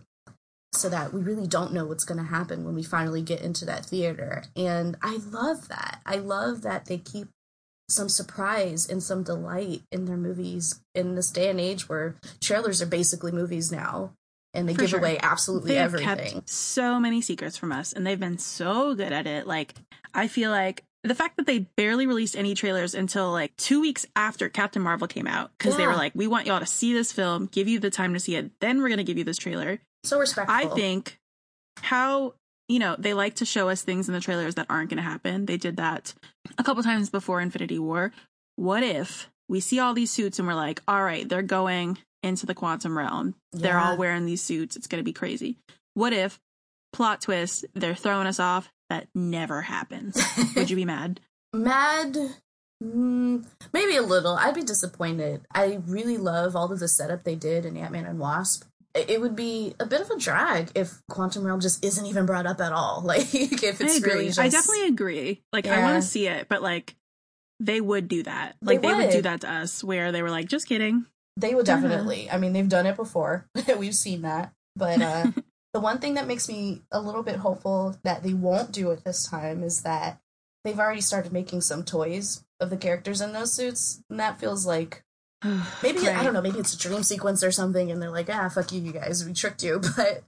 so that we really don't know what's going to happen when we finally get into that theater. And I love that. I love that they keep some surprise and some delight in their movies in this day and age where trailers are basically movies now and they For give sure. away absolutely they've everything. Kept so many secrets from us and they've been so good at it. Like I feel like the fact that they barely released any trailers until like two weeks after Captain Marvel came out because yeah. they were like, we want y'all to see this film, give you the time to see it, then we're going to give you this trailer. So respectful. I think how, you know, they like to show us things in the trailers that aren't going to happen. They did that a couple times before Infinity War. What if we see all these suits and we're like, all right, they're going into the quantum realm. Yeah. They're all wearing these suits. It's going to be crazy. What if plot twist, they're throwing us off that never happens. Would you be *laughs* mad? mad? Mm, maybe a little. I'd be disappointed. I really love all of the setup they did in Ant Man and Wasp. It would be a bit of a drag if Quantum Realm just isn't even brought up at all. *laughs* Like if it's I agree. really just... I definitely agree. Like yeah. I want to see it, but like they would do that. Like they, they would. would. do that to us where they were like, just kidding. They would uh-huh. definitely. Uh-huh. I mean, they've done it before. *laughs* We've seen that. But uh *laughs* The one thing that makes me a little bit hopeful that they won't do it this time is that they've already started making some toys of the characters in those suits, and that feels like *sighs* maybe right. I don't know, maybe it's a dream sequence or something, and they're like, ah, fuck you, you guys, we tricked you. *laughs* But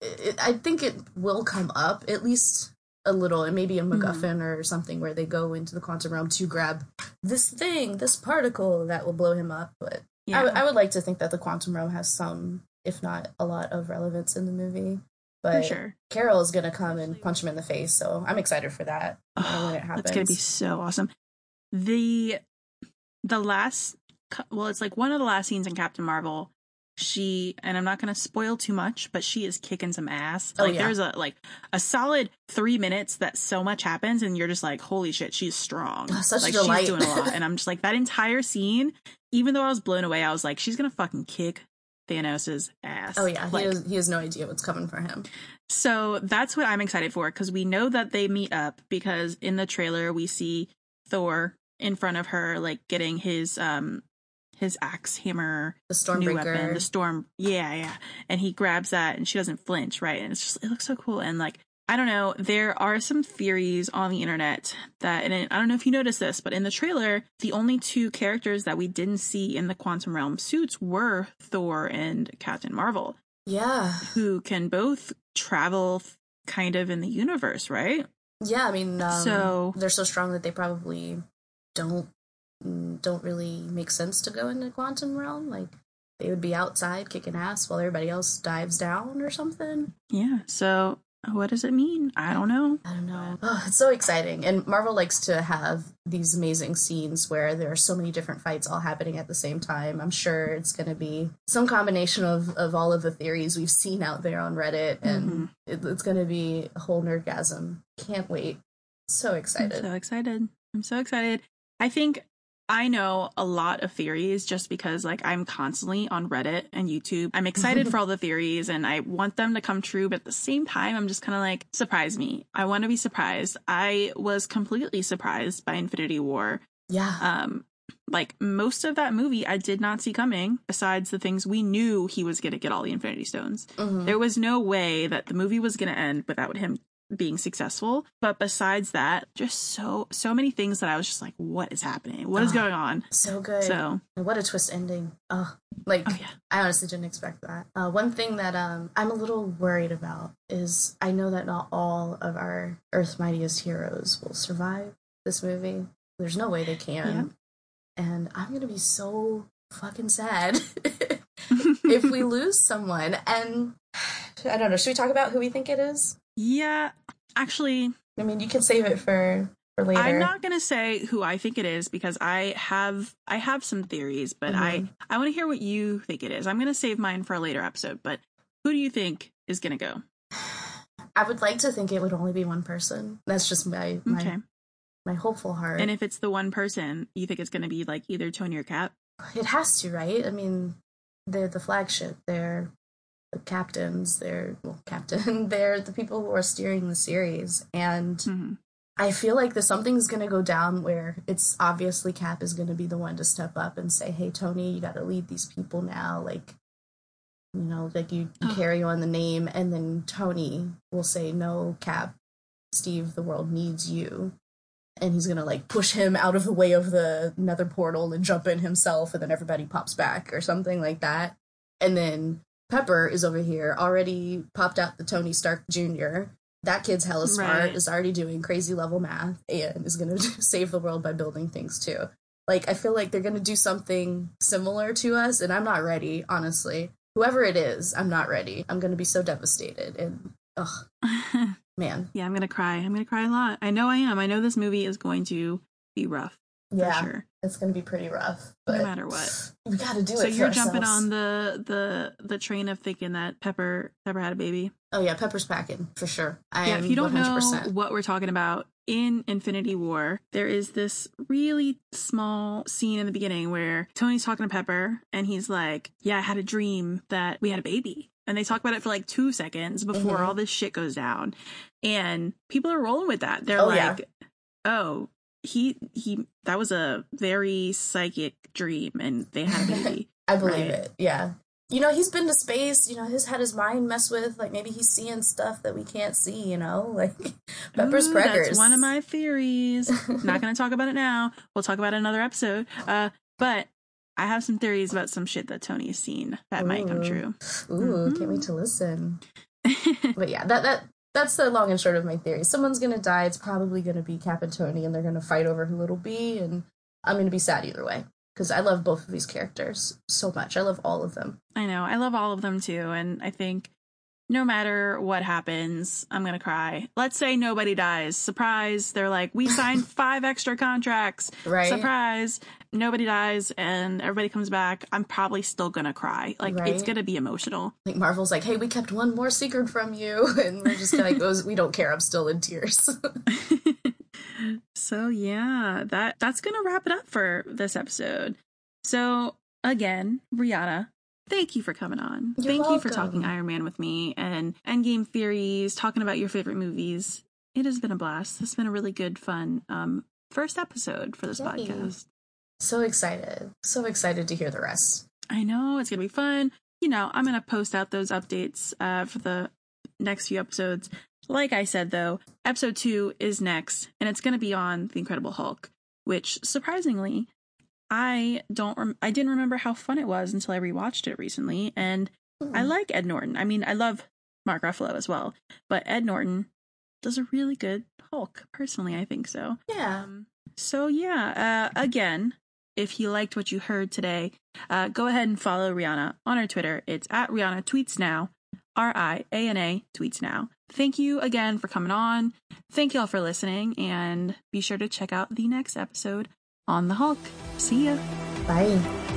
it, I think it will come up at least a little, and maybe a mm-hmm. MacGuffin mm-hmm. or something where they go into the quantum realm to grab this thing, this particle that will blow him up. But yeah. I, w- I would like to think that the quantum realm has some if not a lot of relevance in the movie. But for sure. Carol is gonna come and punch him in the face, so I'm excited for that oh, when it happens. *sighs* That's gonna be so awesome. The the last well, it's like one of the last scenes in Captain Marvel. She and I'm not gonna spoil too much, but she is kicking some ass. Oh, like yeah. there's a like a solid three minutes that so much happens, and you're just like, holy shit, she's strong. Oh, *sighs* such like delight. she's doing a lot, *laughs* and I'm just like that entire scene. Even though I was blown away, I was like, she's gonna fucking kick Thanos's ass. Oh yeah, like, he has he has no idea what's coming for him. So that's what I'm excited for because we know that they meet up because in the trailer we see Thor in front of her like getting his um his axe hammer the stormbreaker weapon, the storm yeah yeah and he grabs that and she doesn't flinch right and it's just it looks so cool and like I don't know. There are some theories on the internet that, and I don't know if you noticed this, but in the trailer, the only two characters that we didn't see in the quantum realm suits were Thor and Captain Marvel. Yeah. Who can both travel kind of in the universe, right? Yeah, I mean, um, so they're so strong that they probably don't don't really make sense to go into quantum realm. Like they would be outside kicking ass while everybody else dives down or something. Yeah. So what does it mean? I don't know. I don't know. Oh, it's so exciting. And Marvel likes to have these amazing scenes where there are so many different fights all happening at the same time. I'm sure it's going to be some combination of, of all of the theories we've seen out there on Reddit. And Mhm. it, it's going to be a whole nerdgasm. Can't wait. So I'm excited. so excited. I'm so excited. I think I know a lot of theories just because like I'm constantly on Reddit and YouTube. I'm excited for all the theories and I want them to come true, but at the same time I'm just kind of like surprise me. I want to be surprised. I was completely surprised by Infinity War. yeah. Um like most of that movie I did not see coming besides the things we knew he was going to get all the Infinity Stones. Mhm. There was no way that the movie was going to end without him being successful. But besides that, just so so many things that I was just like, what is happening? What is Ah. going on? So good. So, what a twist ending. Oh, like oh yeah, I honestly didn't expect that. Uh, one thing that um, I'm a little worried about is I know that not all of our Earth's mightiest heroes will survive this movie. There's no way they can. And I'm to be so fucking sad *laughs* *laughs* if we lose someone. And *sighs* I don't know. Should we talk about who we think it is? Yeah. Actually, I mean, you can save it for, for later. I'm not gonna say who I think it is because I have I have some theories, but I Mhm. I want to hear what you think it is. I'm gonna save mine for a later episode. But who do you think is gonna go? I would like to think it would only be one person. That's just my my, Okay. my hopeful heart. And if it's the one person, you think it's gonna be like either Tony or Cap? It has to, right? I mean, they're the flagship. They're the captains. They're well, captain. *laughs* They're the people who are steering the series, and hmm I feel like there's something's gonna go down where it's obviously Cap is gonna be the one to step up and say, "Hey, Tony, you got to lead these people now." Like, you know, like you, you Oh. carry on the name, and then Tony will say, "No, Cap, Steve, the world needs you." And he's gonna like push him out of the way of the nether portal and jump in himself, and then everybody pops back or something like that. And then Pepper is over here, already popped out the Tony Stark Jr. That kid's hella smart, Right. is already doing crazy level math, and is gonna *laughs* save the world by building things too. Like, I feel like they're gonna do something similar to us, and I'm not ready, honestly. Whoever it is, I'm not ready. I'm gonna be so devastated, and ugh, *laughs* man. yeah, I'm gonna cry. I'm gonna cry a lot. I know I am. I know this movie is going to be rough Yeah, sure, it's gonna be pretty rough, no matter what. we gotta do So it. for you're jumping ourselves. on the the the train of thinking that Pepper Pepper had a baby. Oh yeah, Pepper's packing for sure. I yeah, if you don't 100%. know what we're talking about in Infinity War, there is this really small scene in the beginning where Tony's talking to Pepper and he's like, "Yeah, I had a dream that we had a baby." And they talk about it for like 2 seconds before Mhm. all this shit goes down. And people are rolling with that. They're Oh, yeah. like, "Oh, he he that was a very psychic dream and they had a baby." *laughs* I believe Right. it. Yeah. You know, he's been to space. You know, he's had his mind messed with. Like maybe he's seeing stuff that we can't see. You know, *laughs* like Pepper's Ooh, preggers. That's one of my theories. Not going to talk about it now. We'll talk about it another episode. Uh, but I have some theories about some shit that Tony has seen that might come Ooh. true. Ooh, can't Mhm. wait to listen. *laughs* But yeah, that that that's the long and short of my theory. Someone's gonna die. It's probably gonna be Cap and Tony, and they're gonna fight over who it'll be. And I'm gonna be sad either way because I love both of these characters so much. I love all of them. I know. I love all of them too. And I think no matter what happens, I'm going to cry. Let's say nobody dies. Surprise. They're like, we signed *laughs* five extra contracts. Right? Surprise. Nobody dies and everybody comes back. I'm probably still going to cry. Like, it's going to be emotional. Like Marvel's like, hey, we kept one more secret from you, *laughs* and we're just like, goes, we don't care. I'm still in tears. *laughs* so yeah, that that's gonna wrap it up for this episode. So again, Brianna, thank you for coming on. You're thank you for talking Iron Man with me and Endgame theories, talking about your favorite movies. It has been a blast. This has been a really good, fun um first episode for this Yay. podcast. so excited, so excited to hear the rest. I know it's gonna be fun. You know, I'm gonna post out those updates uh, for the next few episodes. Like I said, though, episode two is next, and it's gonna be on the Incredible Hulk, which surprisingly, I don't. Rem- I didn't remember how fun it was until I rewatched it recently, and I Hmm. like Ed Norton. I mean, I love Mark Ruffalo as well, but Ed Norton does a really good Hulk. Personally, I think so. yeah, Um, so yeah, uh, again, if you liked what you heard today, uh, go ahead and follow Riana on her Twitter. It's at Riana Tweets Now, R I A N A Tweets Now. Thank you again for coming on. Thank you all for listening, and be sure to check out the next episode on the Hulk. See ya. Bye.